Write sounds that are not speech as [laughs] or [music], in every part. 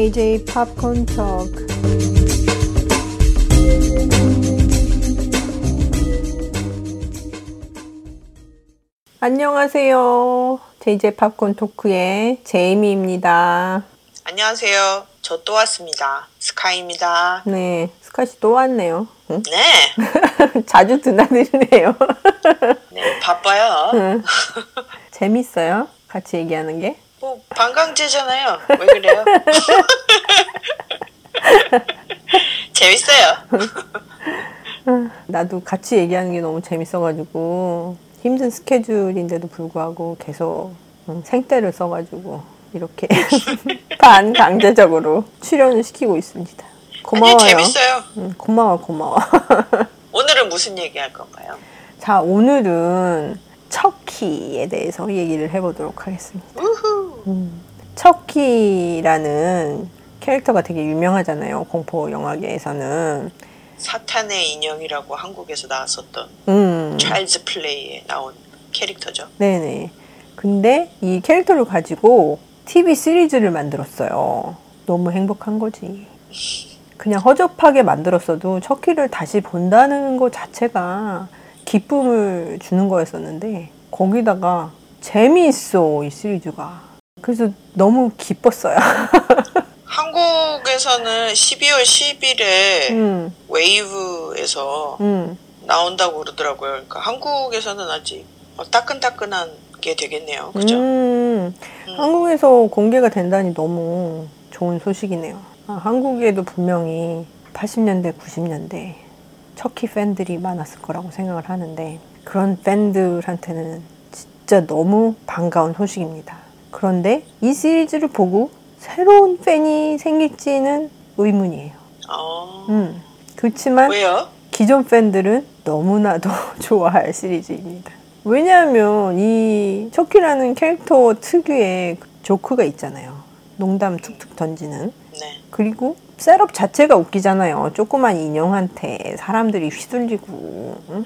JJ Popcorn Talk. 안녕하세요. JJ 팝콘 토크의 제이미입니다. 안녕하세요. 저 또 왔습니다. 스카이입니다. 네, 스카 씨 또 왔네요. 응? 네. [laughs] 자주 드나드네요. 네, 바빠요. 응. 재밌어요? 같이 얘기하는 게? 뭐 반강제잖아요. 왜 그래요? [laughs] 재밌어요. [laughs] 나도 같이 얘기하는 게 너무 재밌어가지고 힘든 스케줄인데도 불구하고 계속 응, 생떼를 써가지고 이렇게 [laughs] 반 강제적으로 출연을 시키고 있습니다. 고마워요. 아니, 재밌어요. 응, 고마워 고마워. 오늘은 무슨 얘기 할 건가요? 자 오늘은 척키에 대해서 얘기를 해보도록 하겠습니다. 우후. 척키라는 캐릭터가 되게 유명하잖아요. 공포 영화계에서는. 사탄의 인형이라고 한국에서 나왔었던 음. 찰즈 플레이에 나온 캐릭터죠. 네네. 근데 이 캐릭터를 가지고 TV 시리즈를 만들었어요. 너무 행복한 거지. 그냥 허접하게 만들었어도 척키를 다시 본다는 것 자체가 기쁨을 주는 거였었는데 거기다가 재미있어 이 시리즈가. 그래서 너무 기뻤어요. [laughs] 한국에서는 12월 10일에 음, 웨이브에서 음. 나온다고 그러더라고요. 그러니까 한국에서는 아직 어, 따끈따끈한 게 되겠네요. 그죠? 음, 한국에서 공개가 된다니 너무 좋은 소식이네요. 아, 한국에도 분명히 80년대, 90년대 척키 팬들이 많았을 거라고 생각을 하는데 그런 팬들한테는 진짜 너무 반가운 소식입니다. 그런데 이 시리즈를 보고 새로운 팬이 생길지는 의문이에요. 어, 음, 그렇지만 왜요? 기존 팬들은 너무나도 [laughs] 좋아할 시리즈입니다. 왜냐하면 이 척키라는 캐릭터 특유의 조크가 있잖아요. 농담 툭툭 던지는. 네. 그리고 셋업 자체가 웃기잖아요. 조그만 인형한테 사람들이 휘둘리고 응?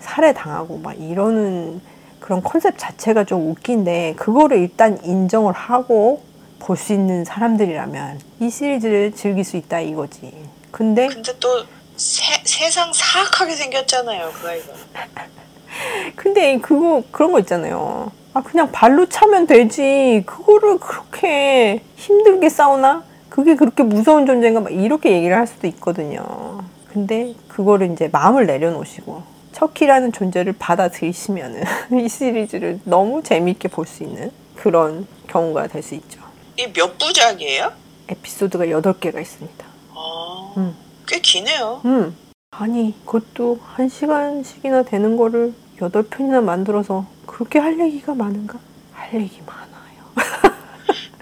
살해당하고 막 이러는 그런 컨셉 자체가 좀 웃긴데 그거를 일단 인정을 하고 볼 수 있는 사람들이라면 이 시리즈를 즐길 수 있다 이거지. 근데 근데 또 세, 세상 사악하게 생겼잖아요, 그 아이가. [laughs] 근데 그거 그런 거 있잖아요. 아 그냥 발로 차면 되지. 그거를 그렇게 힘들게 싸우나? 그게 그렇게 무서운 존재인가? 막 이렇게 얘기를 할 수도 있거든요. 근데 그거를 이제 마음을 내려놓으시고 척키라는 존재를 받아들이시면은 [laughs] 이 시리즈를 너무 재미있게 볼 수 있는 그런 경우가 될 수 있죠. 이 몇 부작이에요? 에피소드가 8개가 있습니다. 아, 음. 꽤 기네요. 음. 아니, 그것도 한 시간씩이나 되는 거를 8편이나 만들어서 그렇게 할 얘기가 많은가? 할 얘기 많아요. [laughs]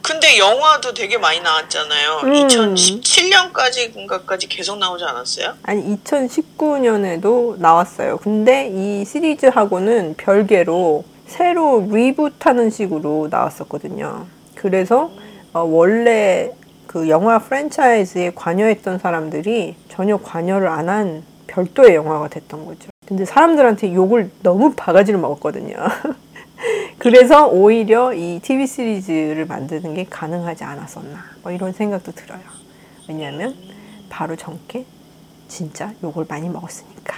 근데 영화도 되게 많이 나왔잖아요. 음. 2017년까지인가까지 계속 나오지 않았어요? 아니 2019년에도 나왔어요. 근데 이 시리즈하고는 별개로 새로 리부트하는 식으로 나왔었거든요. 그래서 어, 원래 그 영화 프랜차이즈에 관여했던 사람들이 전혀 관여를 안 한 별도의 영화가 됐던 거죠. 근데 사람들한테 욕을 너무 바가지로 먹었거든요. [laughs] 그래서 오히려 이 TV 시리즈를 만드는 게 가능하지 않았었나. 뭐 이런 생각도 들어요. 왜냐하면 바로 전께 진짜 욕을 많이 먹었으니까.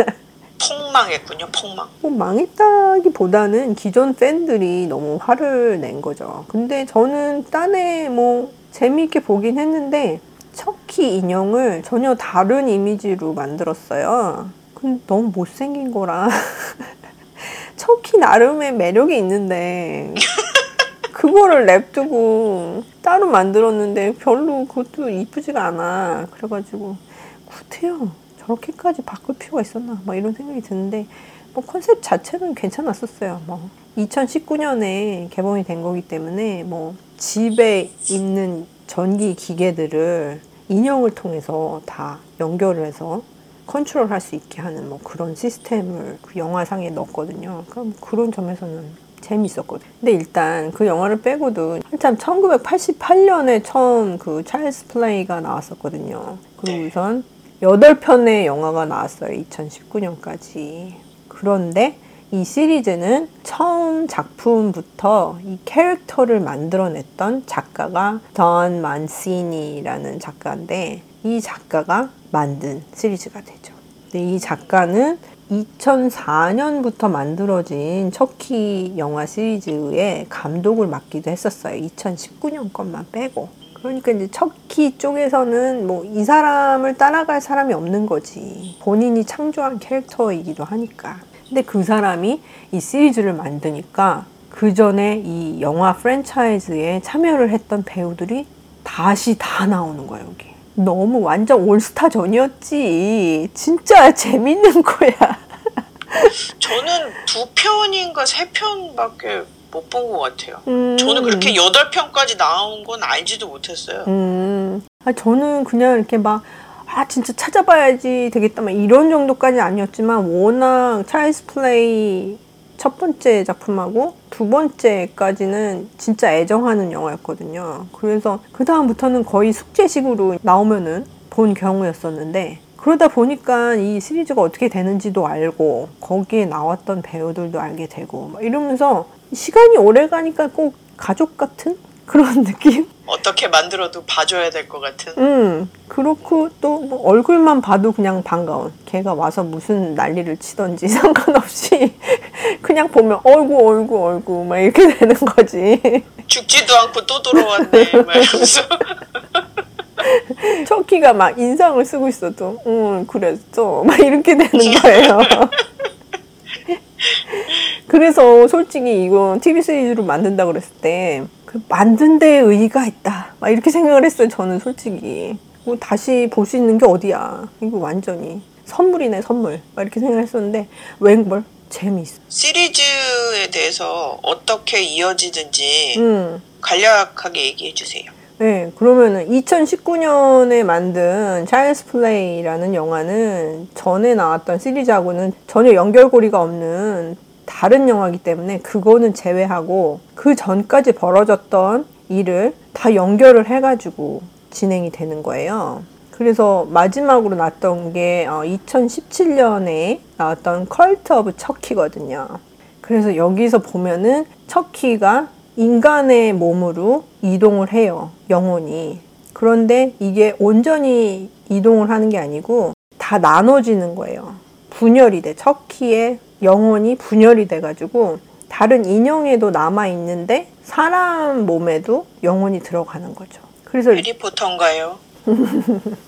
[laughs] 폭망했군요, 폭망. 뭐 망했다기보다는 기존 팬들이 너무 화를 낸 거죠. 근데 저는 딴에 뭐 재미있게 보긴 했는데 척키 인형을 전혀 다른 이미지로 만들었어요. 근데 너무 못생긴 거라. [laughs] 척키 나름의 매력이 있는데 [laughs] 그거를 냅두고 따로 만들었는데 별로 그것도 이쁘지가 않아. 그래가지고 구태여 저렇게까지 바꿀 필요가 있었나? 막 이런 생각이 드는데 뭐 컨셉 자체는 괜찮았었어요. 뭐 2019년에 개봉이 된 거기 때문에 뭐 집에 있는 전기 기계들을 인형을 통해서 다 연결을 해서 컨트롤 할 수 있게 하는 뭐 그런 시스템을 그 영화상에 넣었거든요. 그럼 그런 점에서는 재밌었거든. 근데 일단 그 영화를 빼고도 한참 1988년에 처음 그 찰스 플레이가 나왔었거든요. 그리고 우선 8편의 영화가 나왔어요. 2019년까지. 그런데 이 시리즈는 처음 작품부터 이 캐릭터를 만들어냈던 작가가 던 만시니라는 작가인데 이 작가가 만든 시리즈가 되죠. 근데 이 작가는 2004년부터 만들어진 척키 영화 시리즈의 감독을 맡기도 했었어요. 2019년 것만 빼고. 그러니까 이제 척키 쪽에서는 뭐 이 사람을 따라갈 사람이 없는 거지. 본인이 창조한 캐릭터이기도 하니까. 근데 그 사람이 이 시리즈를 만드니까 그 전에 이 영화 프랜차이즈에 참여를 했던 배우들이 다시 다 나오는 거야, 여기. 너무 완전 올스타 전이었지. 진짜 [laughs] 재밌는 거야. 저는 두 편인가 세 편밖에 못 본 것 같아요. 음. 저는 그렇게 여덟 편까지 나온 건 알지도 못했어요. 음, 아, 저는 그냥 이렇게 막, 아, 진짜 찾아봐야지 되겠다. 막 이런 정도까지 아니었지만, 워낙 찰스 플레이 첫 번째 작품하고 두 번째까지는 진짜 애정하는 영화였거든요. 그래서 그다음부터는 거의 숙제식으로 나오면은 본 경우였었는데, 그러다 보니까 이 시리즈가 어떻게 되는지도 알고, 거기에 나왔던 배우들도 알게 되고, 막 이러면서 시간이 오래 가니까 꼭 가족 같은 그런 [laughs] 느낌? 어떻게 만들어도 봐줘야 될 것 같은. 음, 그렇고 또 뭐 얼굴만 봐도 그냥 반가운. 걔가 와서 무슨 난리를 치던지 [laughs] 상관없이 그냥 보면 얼굴, 얼굴, 얼굴 막 이렇게 되는 거지. 죽지도 않고 또 돌아왔네. 막 이러면서. [laughs] 척키가 막 인상을 쓰고 있어도, 응, 그랬어. 막 이렇게 되는 거예요. [laughs] 그래서 솔직히 이거 TV 시리즈로 만든다 그랬을 때, 그 만든 데에 의의가 있다. 막 이렇게 생각을 했어요, 저는 솔직히. 뭐 다시 볼 수 있는 게 어디야. 이거 완전히. 선물이네, 선물. 막 이렇게 생각했었는데, 웬걸? 재미있어. 시리즈에 대해서 어떻게 이어지든지 음. 간략하게 얘기해 주세요. 네, 그러면은 2019년에 만든 차일스 플레이라는 영화는 전에 나왔던 시리즈하고는 전혀 연결고리가 없는 다른 영화이기 때문에 그거는 제외하고 그 전까지 벌어졌던 일을 다 연결을 해가지고 진행이 되는 거예요. 그래서 마지막으로 나왔던 게 2017년에 나왔던 Cult of Chucky거든요. 그래서 여기서 보면은 척키가 인간의 몸으로 이동을 해요. 영혼이. 그런데 이게 온전히 이동을 하는 게 아니고 다 나눠지는 거예요. 분열이 돼. 척키의 영혼이 분열이 돼가지고 다른 인형에도 남아 있는데 사람 몸에도 영혼이 들어가는 거죠. 그래서 해리포터인가요? [laughs]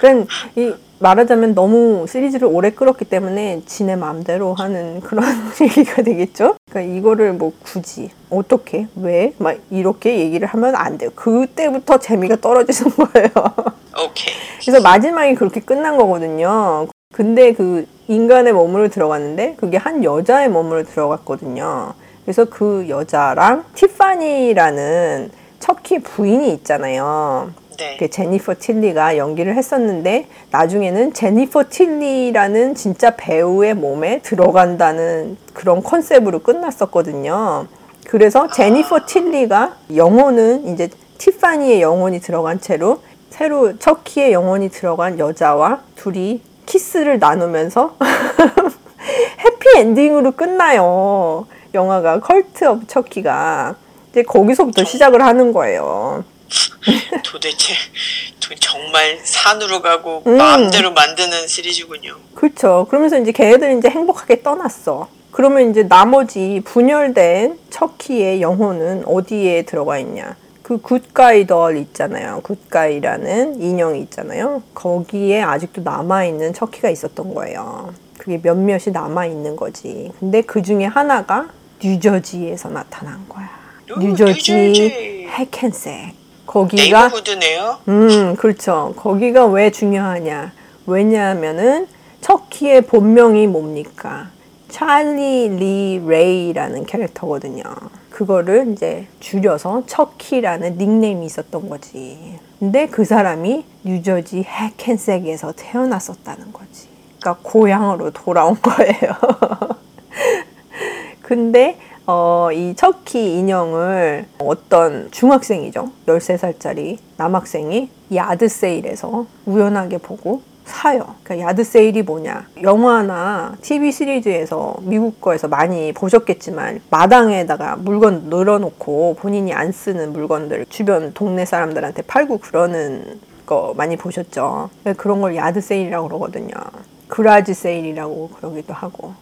그러니까 이 말하자면 너무 시리즈를 오래 끌었기 때문에 지네 마음대로 하는 그런 [laughs] 얘기가 되겠죠. 그러니까 이거를 뭐 굳이 어떻게 왜 막 이렇게 얘기를 하면 안 돼요. 그때부터 재미가 떨어지는 [laughs] 거예요. 오케이. 그래서 마지막이 그렇게 끝난 거거든요. 근데 그 인간의 몸으로 들어갔는데 그게 한 여자의 몸으로 들어갔거든요. 그래서 그 여자랑 티파니라는 척키 부인이 있잖아요. 네. 그 제니퍼 틸리가 연기를 했었는데 나중에는 제니퍼 틸리라는 진짜 배우의 몸에 들어간다는 그런 컨셉으로 끝났었거든요. 그래서 제니퍼 틸리가 영혼은 이제 티파니의 영혼이 들어간 채로 새로 척키의 영혼이 들어간 여자와 둘이 키스를 나누면서 [laughs] 해피 엔딩으로 끝나요. 영화가 Cult of Chucky가 이제 거기서부터 시작을 하는 거예요. [laughs] 도대체 도- 정말 산으로 가고 음. 마음대로 만드는 시리즈군요. 그렇죠. 그러면서 이제 걔네들이 이제 행복하게 떠났어. 그러면 이제 나머지 분열된 척키의 영혼은 어디에 들어가 있냐? 그 Good Guy doll 있잖아요. Good Guy라는 인형이 있잖아요. 거기에 아직도 남아있는 척키가 있었던 거예요. 그게 몇몇이 남아있는 거지. 근데 그 중에 하나가 뉴저지에서 나타난 거야. 오, 뉴저지 뉴저지. 해켄색. 거기가 neighborhood네요. 음, 그렇죠. 거기가 왜 중요하냐? 왜냐하면은 척키의 본명이 뭡니까? 찰리 리 레이라는 캐릭터거든요. 그거를 이제 줄여서 척키라는 닉네임이 있었던 거지. 근데 그 사람이 뉴저지 해켄색에서 태어났었다는 거지. 그러니까 고향으로 돌아온 [laughs] 거예요. 근데 어, 이 척키 인형을 어떤 중학생이죠. 13살짜리 남학생이 야드 세일에서 우연하게 보고 사요. 그러니까 야드 세일이 뭐냐? 영화나 TV 시리즈에서 미국 거에서 많이 보셨겠지만 마당에다가 물건 늘어놓고 본인이 안 쓰는 물건들 주변 동네 사람들한테 팔고 그러는 거 많이 보셨죠? 그런 걸 야드 세일이라고 그러거든요. 그라지 세일이라고 그러기도 하고.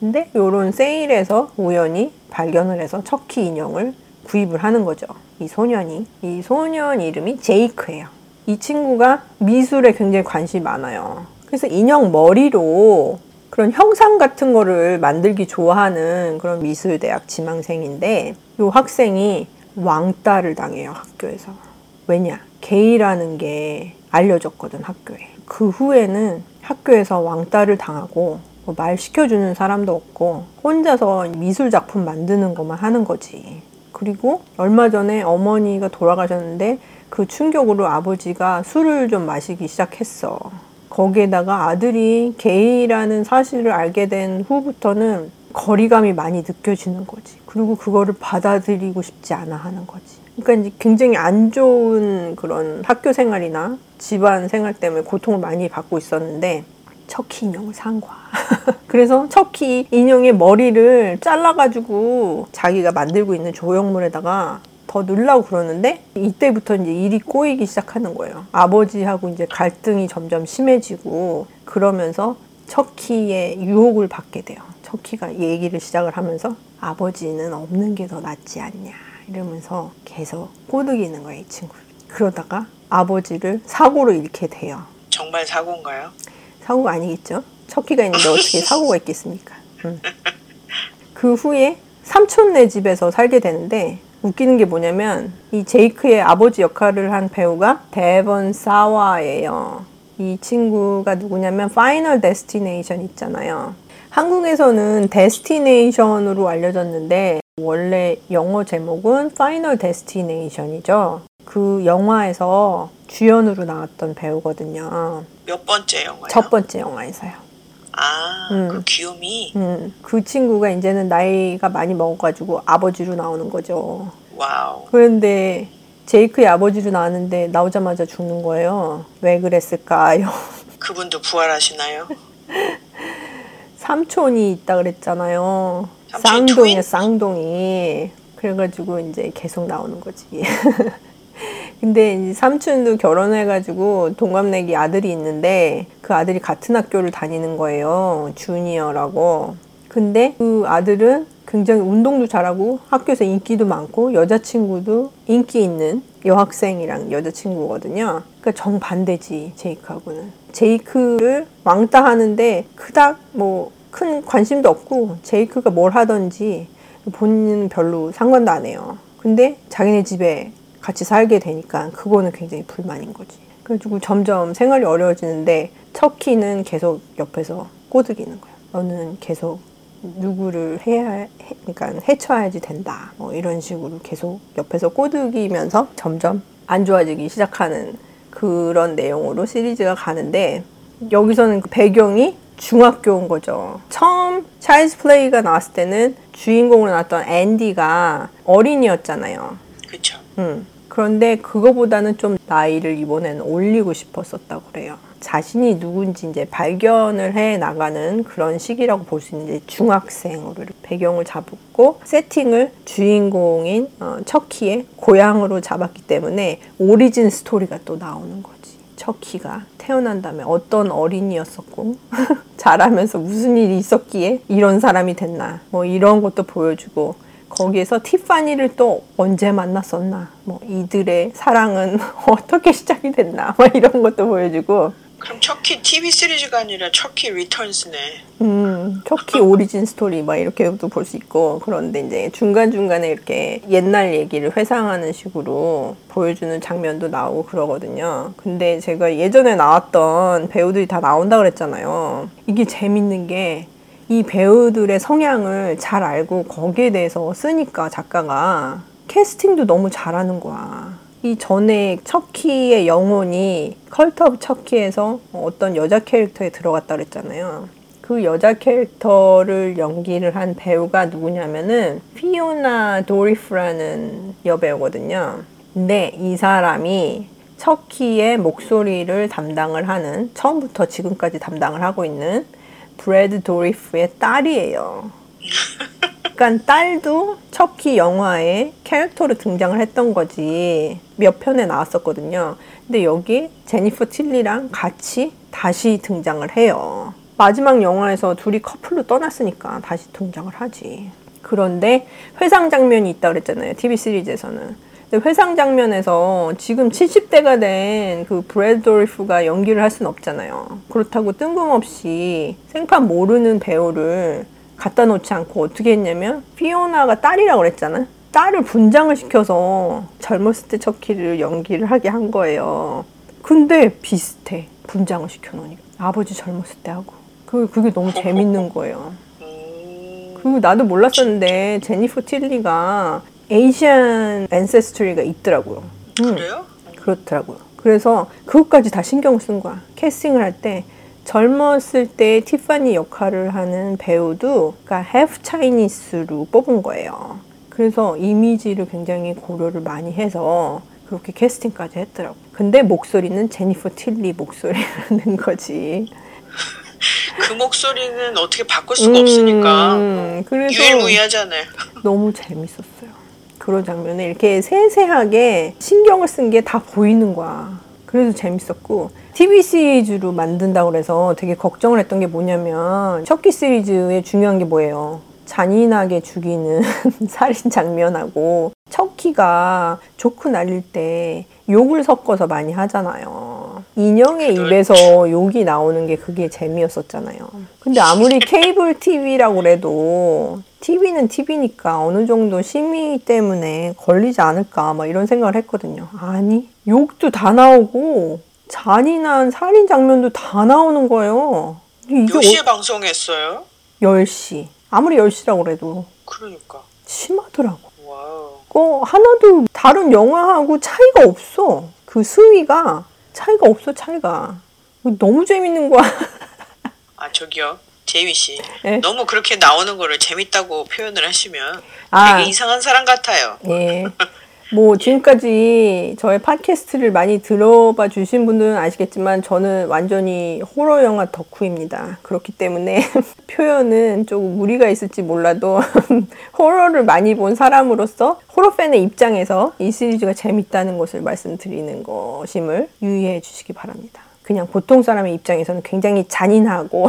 근데 요런 세일에서 우연히 발견을 해서 척키 인형을 구입을 하는 거죠. 이 소년이. 이 소년 이름이 제이크예요. 이 친구가 미술에 굉장히 관심이 많아요. 그래서 인형 머리로 그런 형상 같은 거를 만들기 좋아하는 그런 미술대학 지망생인데 이 학생이 왕따를 당해요, 학교에서. 왜냐? 게이라는 게 알려졌거든, 학교에. 그 후에는 학교에서 왕따를 당하고 뭐 말 시켜주는 사람도 없고 혼자서 미술 작품 만드는 것만 하는 거지. 그리고 얼마 전에 어머니가 돌아가셨는데 그 충격으로 아버지가 술을 좀 마시기 시작했어. 거기에다가 아들이 게이라는 사실을 알게 된 후부터는 거리감이 많이 느껴지는 거지. 그리고 그거를 받아들이고 싶지 않아 하는 거지. 그러니까 이제 굉장히 안 좋은 그런 학교 생활이나 집안 생활 때문에 고통을 많이 받고 있었는데 척키 인형을 산 거야. [laughs] 그래서 척키 인형의 머리를 잘라가지고 자기가 만들고 있는 조형물에다가 더 넣으려고 그러는데 이때부터 이제 일이 꼬이기 시작하는 거예요. 아버지하고 이제 갈등이 점점 심해지고 그러면서 척키의 유혹을 받게 돼요. 척키가 얘기를 시작을 하면서 아버지는 없는 게 더 낫지 않냐 이러면서 계속 꼬드기는 거예요, 이 친구를. 그러다가 아버지를 사고로 잃게 돼요. 정말 사고인가요? 사고가 아니겠죠. 척키가 있는데 어떻게 사고가 있겠습니까? 음. 그 후에 삼촌네 집에서 살게 되는데 웃기는 게 뭐냐면 이 제이크의 아버지 역할을 한 배우가 데번 사와예요. 이 친구가 누구냐면 Final Destination 있잖아요. 한국에서는 Destination으로 알려졌는데 원래 영어 제목은 Final Destination이죠. 그 영화에서 주연으로 나왔던 배우거든요. 몇 번째 영화요? 첫 번째 영화에서요. 아, 음. 그 귀요미. 음, 그 친구가 이제는 나이가 많이 먹어가지고 아버지로 나오는 거죠. Wow. 그런데 제이크의 아버지로 나왔는데 나오자마자 죽는 거예요. 왜 그랬을까요? [laughs] 그분도 부활하시나요? 삼촌이 있다 그랬잖아요. 쌍둥이야, twin? 쌍둥이. 그래가지고 이제 계속 나오는 거지. [laughs] 근데 삼촌도 결혼해가지고 동갑내기 아들이 있는데 그 아들이 같은 학교를 다니는 거예요. 주니어라고. 근데 그 아들은 굉장히 운동도 잘하고 학교에서 인기도 많고 여자친구도 인기 있는 여학생이랑 여자친구거든요. 그러니까 정반대지 제이크하고는. 제이크를 왕따 하는데 그닥 뭐 큰 관심도 없고 제이크가 뭘 하든지 본인은 별로 상관도 안 해요. 근데 자기네 집에 같이 살게 되니까 그거는 굉장히 불만인 거지. 그래가지고 점점 생활이 어려워지는데 척키는 계속 옆에서 꼬드기는 거야. 너는 계속 누구를 해야 해, 그러니까 해쳐야지 된다. 뭐 이런 식으로 계속 옆에서 꼬드기면서 점점 안 좋아지기 시작하는 그런 내용으로 시리즈가 가는데 여기서는 그 배경이 중학교인 거죠. 처음 차일드 플레이가 나왔을 때는 주인공으로 나왔던 앤디가 어린이였잖아요. 그쵸. 음. 그런데 그거보다는 좀 나이를 이번에는 올리고 싶었었다고 그래요. 자신이 누군지 이제 발견을 해 나가는 그런 시기라고 볼 수 있는데 중학생으로 배경을 잡고 세팅을 주인공인 어, 척키의 고향으로 잡았기 때문에 오리진 스토리가 또 나오는 거지. 척키가 태어난 다음에 어떤 어린이였었고 [laughs] 자라면서 무슨 일이 있었기에 이런 사람이 됐나 뭐 이런 것도 보여주고 거기에서 티파니를 또 언제 만났었나 뭐 이들의 사랑은 [laughs] 어떻게 시작이 됐나 뭐 이런 것도 보여주고 그럼 척키 TV 시리즈가 아니라 척키 리턴스네. 음, 척키 origin story 막 이렇게도 볼 수 있고 그런데 이제 중간 중간에 이렇게 옛날 얘기를 회상하는 식으로 보여주는 장면도 나오고 그러거든요. 근데 제가 예전에 나왔던 배우들이 다 나온다 그랬잖아요. 이게 재밌는 게 이 배우들의 성향을 잘 알고 거기에 대해서 쓰니까 작가가 캐스팅도 너무 잘하는 거야. 이 전에 척키의 영혼이 Cult of Chucky에서 어떤 여자 캐릭터에 들어갔다 그랬잖아요. 그 여자 캐릭터를 연기를 한 배우가 누구냐면은 피오나 도리프라는 여배우거든요. 근데 이 사람이 척키의 목소리를 담당을 하는 처음부터 지금까지 담당을 하고 있는 브래드 도리프의 딸이에요. 그러니까 딸도 척키 영화에 캐릭터로 등장을 했던 거지 몇 편에 나왔었거든요. 근데 여기 제니퍼 틸리랑 같이 다시 등장을 해요. 마지막 영화에서 둘이 커플로 떠났으니까 다시 등장을 하지. 그런데 회상 장면이 있다고 그랬잖아요. TV 시리즈에서는. 근데 회상 장면에서 지금 70대가 된 그 브래드 도리프가 연기를 할 수는 없잖아요. 그렇다고 뜬금없이 생판 모르는 배우를 갖다 놓지 않고 어떻게 했냐면 피오나가 딸이라고 그랬잖아. 딸을 분장을 시켜서 젊었을 때 척키를 연기를 하게 한 거예요. 근데 비슷해. 분장을 시켜놓으니까. 아버지 젊었을 때 하고. 그, 그게 너무 재밌는 거예요. 음, 그리고 나도 몰랐었는데 제니퍼 틸리가 에이시안 앤세스토리가 있더라고요. 음, 그래요? 그렇더라고요. 그래서 그것까지 다 신경을 쓴 거야. 캐스팅을 할 때 젊었을 때 티파니 역할을 하는 배우도 그러니까 half 차이니스로 뽑은 거예요. 그래서 이미지를 굉장히 고려를 많이 해서 그렇게 캐스팅까지 했더라고. 근데 목소리는 제니퍼 틸리 목소리라는 거지. 그 목소리는 어떻게 바꿀 수가 없으니까 음, 그래서 유일무이하잖아요. 너무 재밌었어요. 그런 장면에 이렇게 세세하게 신경을 쓴 게 다 보이는 거야. 그래서 재밌었고 TV 시리즈로 만든다고 그래서 되게 걱정을 했던 게 뭐냐면 척키 시리즈의 중요한 게 뭐예요? 잔인하게 죽이는 [laughs] 살인 장면하고 척키가 조크 날릴 때 욕을 섞어서 많이 하잖아요. 인형의 입에서 욕이 나오는 게 그게 재미였었잖아요. 근데 아무리 케이블 TV라고 그래도 TV는 TV니까 어느 정도 심의 때문에 걸리지 않을까 막 이런 생각을 했거든요. 아니, 욕도 다 나오고 잔인한 살인 장면도 다 나오는 거예요. 이게 몇 시에 방송했어요? 10시. 아무리 10시라고 그래도 그러니까. 심하더라고. Wow. 그 하나도 다른 영화하고 차이가 없어. 그 수위가 차이가 없어, 차이가. 너무 재밌는 거야. 아 저기요. 제이미 씨. 예? 너무 그렇게 나오는 거를 재밌다고 표현을 하시면 아. 되게 이상한 사람 같아요. 예. [laughs] 뭐 지금까지 저의 팟캐스트를 많이 들어봐 주신 분들은 아시겠지만 저는 완전히 호러 영화 덕후입니다. 그렇기 때문에 [laughs] 표현은 조금 무리가 있을지 몰라도 [laughs] 호러를 많이 본 사람으로서 호러 팬의 입장에서 이 시리즈가 재밌다는 것을 말씀드리는 것임을 유의해 주시기 바랍니다. 그냥 보통 사람의 입장에서는 굉장히 잔인하고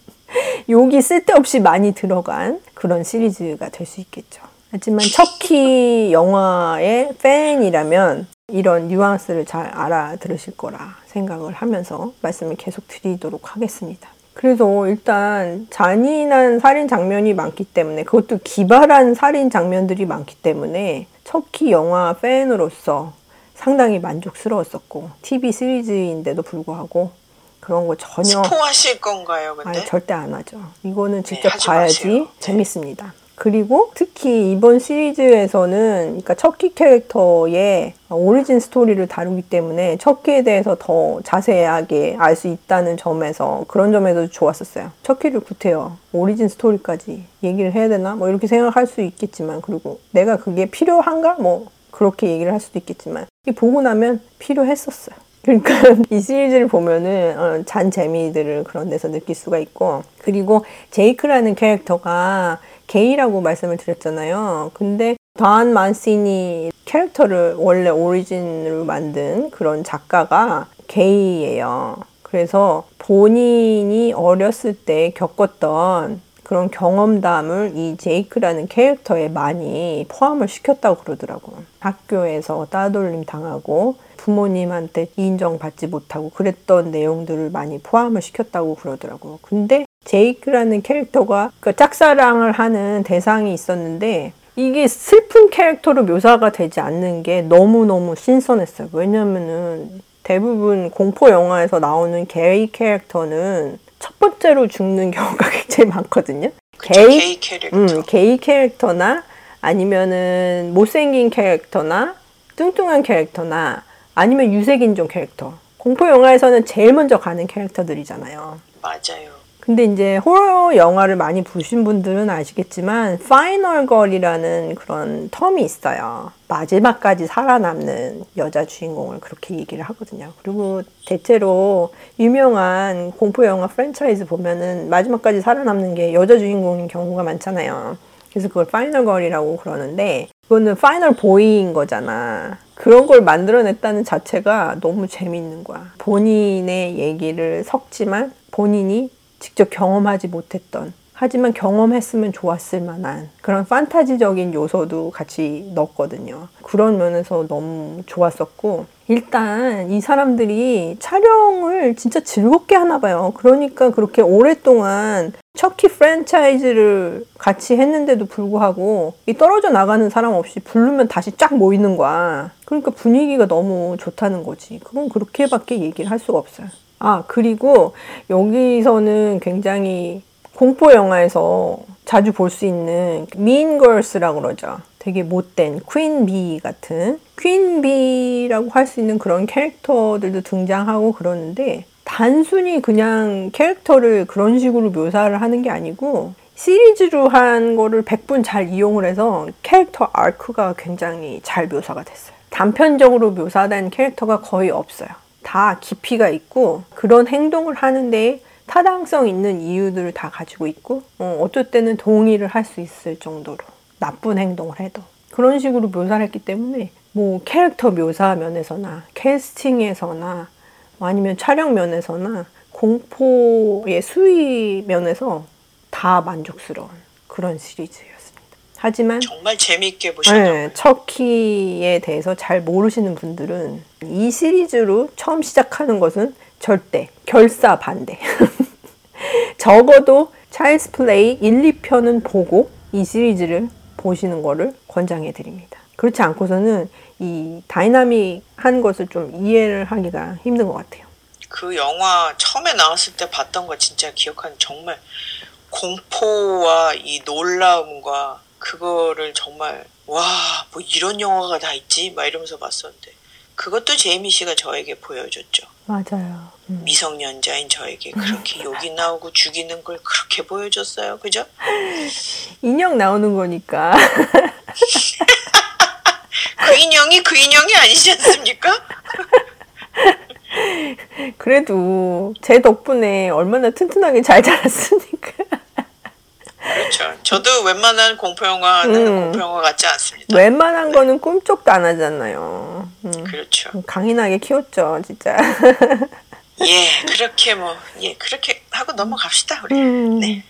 [laughs] 욕이 쓸데없이 많이 들어간 그런 시리즈가 될 수 있겠죠. 하지만 척키 영화의 팬이라면 이런 뉘앙스를 잘 알아들으실 거라 생각을 하면서 말씀을 계속 드리도록 하겠습니다. 그래서 일단 잔인한 살인 장면이 많기 때문에 그것도 기발한 살인 장면들이 많기 때문에 척키 영화 팬으로서 상당히 만족스러웠었고 TV 시리즈인데도 불구하고 그런 거 전혀 스포하실 건가요, 근데? 아니 절대 안 하죠. 이거는 직접 하지 봐야지 마세요. 네. 재밌습니다. 그리고 특히 이번 시리즈에서는 그러니까 척키 캐릭터의 오리진 스토리를 다루기 때문에 척키에 대해서 더 자세하게 알 수 있다는 점에서 그런 점에서 좋았었어요. 척키를 구태여 오리진 스토리까지 얘기를 해야 되나? 뭐 이렇게 생각할 수 있겠지만 그리고 내가 그게 필요한가? 뭐 그렇게 얘기를 할 수도 있겠지만 이 보고 나면 필요했었어요. 그러니까 [laughs] 이 시리즈를 보면은 어, 잔 재미들을 그런 데서 느낄 수가 있고 그리고 제이크라는 캐릭터가 게이라고 말씀을 드렸잖아요. 근데 단 만시니 캐릭터를 원래 오리진으로 만든 그런 작가가 게이예요. 그래서 본인이 어렸을 때 겪었던 그런 경험담을 이 제이크라는 캐릭터에 많이 포함을 시켰다고 그러더라고요. 학교에서 따돌림 당하고 부모님한테 인정받지 못하고 그랬던 내용들을 많이 포함을 시켰다고 그러더라고요. 근데 제이크라는 캐릭터가 그 짝사랑을 하는 대상이 있었는데 이게 슬픈 캐릭터로 묘사가 되지 않는 게 너무너무 신선했어요. 왜냐면은 대부분 공포 영화에서 나오는 게이 캐릭터는 첫 번째로 죽는 [laughs] 경우가 굉장히 많거든요. 그쵸, 게이, 캐릭터. 음, 게이 캐릭터나 아니면은 못생긴 캐릭터나 뚱뚱한 캐릭터나 아니면 유색인종 캐릭터. 공포 영화에서는 제일 먼저 가는 캐릭터들이잖아요. 맞아요. 근데 이제 호러 영화를 많이 보신 분들은 아시겠지만 final girl이라는 그런 term이 있어요. 마지막까지 살아남는 여자 주인공을 그렇게 얘기를 하거든요. 그리고 대체로 유명한 공포 영화 프랜차이즈 보면은 마지막까지 살아남는 게 여자 주인공인 경우가 많잖아요. 그래서 그걸 final girl이라고 그러는데 그거는 final boy인 거잖아. 그런 걸 만들어냈다는 자체가 너무 재밌는 거야. 본인의 얘기를 섞지만 본인이 직접 경험하지 못했던 하지만 경험했으면 좋았을 만한 그런 판타지적인 요소도 같이 넣었거든요. 그런 면에서 너무 좋았었고 일단 이 사람들이 촬영을 진짜 즐겁게 하나 봐요. 그러니까 그렇게 오랫동안 척키 프랜차이즈를 같이 했는데도 불구하고 이 떨어져 나가는 사람 없이 부르면 다시 쫙 모이는 거야. 그러니까 분위기가 너무 좋다는 거지. 그건 그렇게밖에 얘기를 할 수가 없어요. 아, 그리고 여기서는 굉장히 공포 영화에서 자주 볼 수 있는 mean girls라고 그러죠. 되게 못된 퀸 비 같은 퀸 비라고 할 수 있는 그런 캐릭터들도 등장하고 그러는데 단순히 그냥 캐릭터를 그런 식으로 묘사를 하는 게 아니고 시리즈로 한 거를 100분 잘 이용을 해서 캐릭터 아크가 굉장히 잘 묘사가 됐어요. 단편적으로 묘사된 캐릭터가 거의 없어요. 다 깊이가 있고 그런 행동을 하는데 타당성 있는 이유들을 다 가지고 있고 어, 어떨 때는 동의를 할 수 있을 정도로 나쁜 행동을 해도 그런 식으로 묘사를 했기 때문에 뭐 캐릭터 묘사 면에서나 캐스팅에서나 아니면 촬영 면에서나 공포의 수위 면에서 다 만족스러운 그런 시리즈였습니다. 하지만 정말 재미있게 보셨나요? 네, 척키에 대해서 잘 모르시는 분들은 이 시리즈로 처음 시작하는 것은 절대 결사 반대. [laughs] 적어도 Child's Play 1, 2편은 보고 이 시리즈를 보시는 거를 권장해 드립니다. 그렇지 않고서는 이 다이나믹한 것을 좀 이해를 하기가 힘든 것 같아요. 그 영화 처음에 나왔을 때 봤던 거 진짜 기억하는 정말 공포와 이 놀라움과 그거를 정말 와 뭐 이런 영화가 다 있지 막 이러면서 봤었는데 그것도 제이미 씨가 저에게 보여줬죠. 맞아요. 음. 미성년자인 저에게 그렇게 욕이 나오고 죽이는 걸 그렇게 보여줬어요. 그죠? 인형 나오는 거니까. [laughs] 그 인형이 그 인형이 아니지 않습니까? [laughs] 그래도 제 덕분에 얼마나 튼튼하게 잘 자랐으니까. 그렇죠. 저도 웬만한 공포 영화는 음. 공포 영화 같지 않습니다. 웬만한 거는 꿈쩍도 안 하잖아요. 음. 그렇죠. 강인하게 키웠죠, 진짜. [laughs] 예, 그렇게 뭐, 예, 그렇게 하고 넘어갑시다, 우리. 음. 네.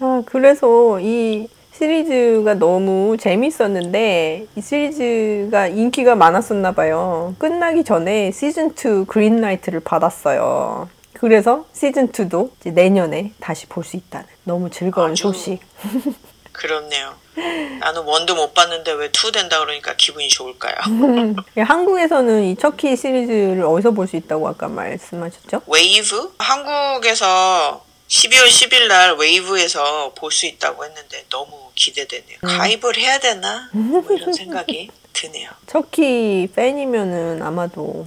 아, 그래서 이 시리즈가 너무 재밌었는데 이 시리즈가 인기가 많았었나 봐요. 끝나기 전에 시즌 2 그린라이트를 받았어요. 그래서 시즌 2도 이제 내년에 다시 볼 수 있다는 너무 즐거운 아주 소식. [laughs] 그렇네요. 나는 one도 못 봤는데 왜 two 된다 그러니까 기분이 좋을까요? [laughs] 예, 한국에서는 이 척키 시리즈를 어디서 볼 수 있다고 아까 말씀하셨죠? 웨이브? 한국에서 12월 10일 날 웨이브에서 볼 수 있다고 했는데 너무 기대되네요. 가입을 해야 되나? 뭐 이런 생각이 [laughs] 드네요. 척키 팬이면은 아마도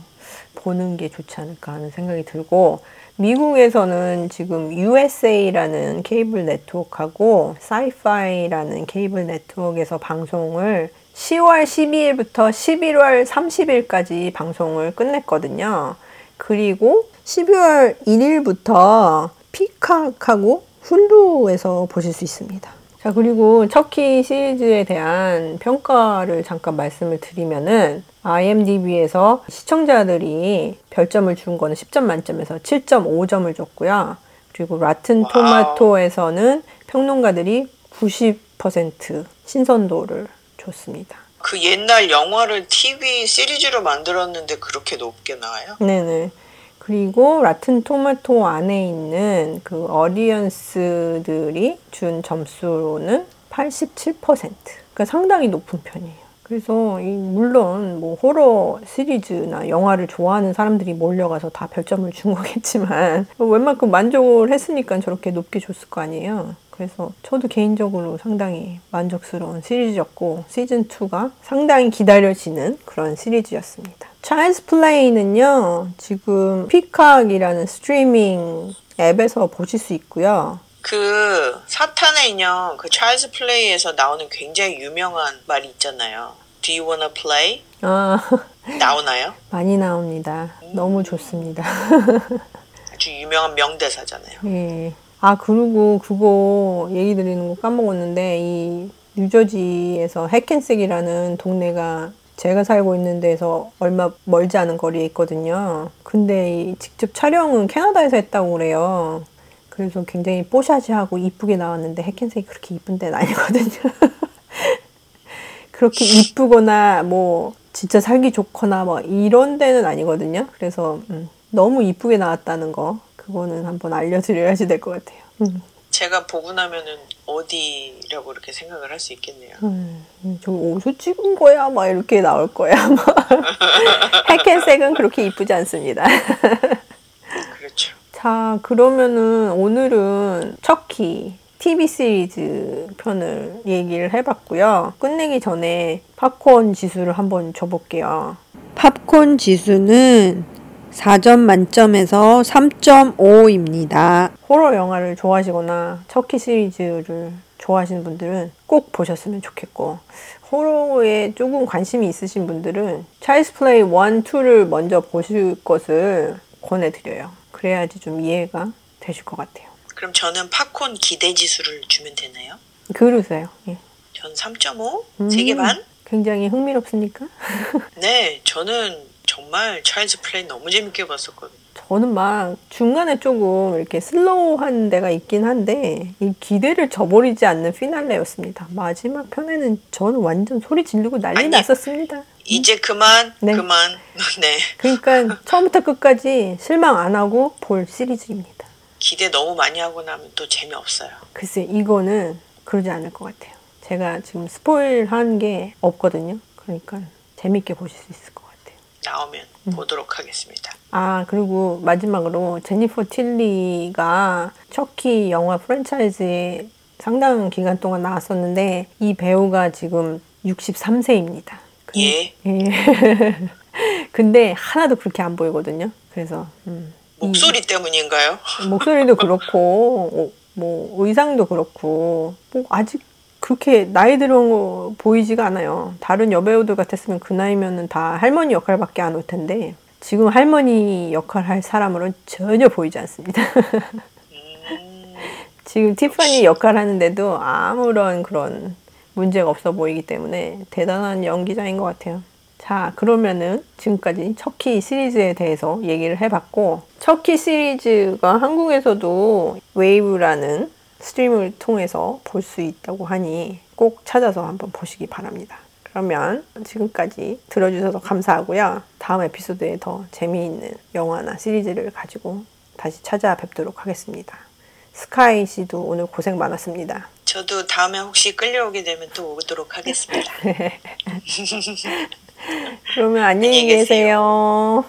보는 게 좋지 않을까 하는 생각이 들고 미국에서는 지금 USA라는 케이블 네트워크하고 사이파이라는 케이블 네트워크에서 방송을 10월 12일부터 11월 30일까지 방송을 끝냈거든요. 그리고 12월 1일부터 피카하고 훌루에서 보실 수 있습니다. 자, 그리고 척키 시리즈에 대한 평가를 잠깐 말씀을 드리면은 IMDb에서 시청자들이 별점을 준 거는 10점 만점에서 7.5점을 줬고요. 그리고 라튼. 토마토에서는 평론가들이 90% 신선도를 줬습니다. 그 옛날 영화를 TV 시리즈로 만들었는데 그렇게 높게 나와요? 네네. 그리고 라튼 토마토 안에 있는 그 어디언스들이 준 점수로는 87%. 그러니까 상당히 높은 편이에요. 그래서 이 물론 뭐 호러 시리즈나 영화를 좋아하는 사람들이 몰려가서 다 별점을 준 [laughs] 거겠지만 웬만큼 만족을 했으니까 저렇게 높게 줬을 거 아니에요. 그래서 저도 개인적으로 상당히 만족스러운 시리즈였고 시즌 2가 상당히 기다려지는 그런 시리즈였습니다. 차일스 플레이는요 지금 피카이라는 스트리밍 앱에서 보실 수 있고요. 그 사탄의 인형 그 찰스 플레이에서 나오는 굉장히 유명한 말이 있잖아요. Do you wanna play? 아, [laughs] 나오나요? 많이 나옵니다. 너무 좋습니다. [laughs] 아주 유명한 명대사잖아요. 예. 아, 그리고 그거 얘기 드리는 거 까먹었는데, 이 뉴저지에서 해켄색이라는 동네가 제가 살고 있는 데서 얼마 멀지 않은 거리에 있거든요. 근데 이 직접 촬영은 캐나다에서 했다고 그래요. 그래서 굉장히 뽀샤시하고 이쁘게 나왔는데 해켄색이 그렇게 이쁜 데는 아니거든요. [laughs] 그렇게 이쁘거나 뭐 진짜 살기 좋거나 뭐 이런 데는 아니거든요. 그래서 음, 너무 이쁘게 나왔다는 거 그거는 한번 알려드려야지 될 것 같아요. 음, 제가 보고 나면은 어디라고 이렇게 생각을 할 수 있겠네요. 음, 음, 저 어디서 찍은 거야? 막 이렇게 나올 거야. 뭐. [laughs] 해켄색은 그렇게 이쁘지 않습니다. [laughs] 그렇죠. 자, 그러면은 오늘은 척키 TV 시리즈 편을 얘기를 해봤고요. 끝내기 전에 팝콘 지수를 한번 줘볼게요. 팝콘 지수는 4점 만점에서 3.5입니다. 호러 영화를 좋아하시거나 척키 시리즈를 좋아하시는 분들은 꼭 보셨으면 좋겠고 호러에 조금 관심이 있으신 분들은 Child's Play 1, 2를 먼저 보실 것을 권해드려요. 그래야지 좀 이해가 되실 것 같아요. 그럼 저는 팝콘 기대 지수를 주면 되나요? 그러세요. 예. 전 3.5? 음. 3개 반? 굉장히 흥미롭습니까? [laughs] 네, 저는 정말 Child's Play 너무 재밌게 봤었거든요. 저는 막 중간에 조금 이렇게 slow한 데가 있긴 한데 이 기대를 저버리지 않는 피날레였습니다. 마지막 편에는 저는 완전 소리 지르고 난리 아니. 났었습니다. 이제 그만, 네. 그만. [laughs] 네. 그러니까 처음부터 끝까지 실망 안 하고 볼 시리즈입니다. 기대 너무 많이 하고 나면 또 재미없어요. 글쎄 이거는 그러지 않을 것 같아요. 제가 지금 스포일 한 게 없거든요. 그러니까 재밌게 보실 수 있을 것 같아요. 나오면 음. 보도록 하겠습니다. 아 그리고 마지막으로 제니퍼 틸리가 척키 영화 프랜차이즈에 상당한 기간 동안 나왔었는데 이 배우가 지금 63세입니다. 예. [laughs] 근데 하나도 그렇게 안 보이거든요. 그래서 음, 이- 목소리 때문인가요? [laughs] 목소리도 그렇고 어, 뭐 의상도 그렇고 뭐 아직 그렇게 나이 거 보이지가 않아요. 다른 여배우들 같았으면 그 나이면은 다 할머니 역할밖에 안 올 텐데 지금 할머니 역할 할 사람으로는 전혀 보이지 않습니다. 음, [laughs] 지금 티파니 역할 하는데도 아무런 그런 문제가 없어 보이기 때문에 대단한 연기자인 것 같아요. 자, 그러면은 지금까지 척키 시리즈에 대해서 얘기를 해봤고, 척키 시리즈가 한국에서도 웨이브라는 스트리밍을 통해서 볼 수 있다고 하니 꼭 찾아서 한번 보시기 바랍니다. 그러면 지금까지 들어주셔서 감사하고요. 다음 에피소드에 더 재미있는 영화나 시리즈를 가지고 다시 찾아뵙도록 하겠습니다. 스카이 씨도 오늘 고생 많았습니다. 저도 다음에 혹시 끌려오게 되면 또 오도록 하겠습니다. [laughs] 그러면 안녕히. 계세요.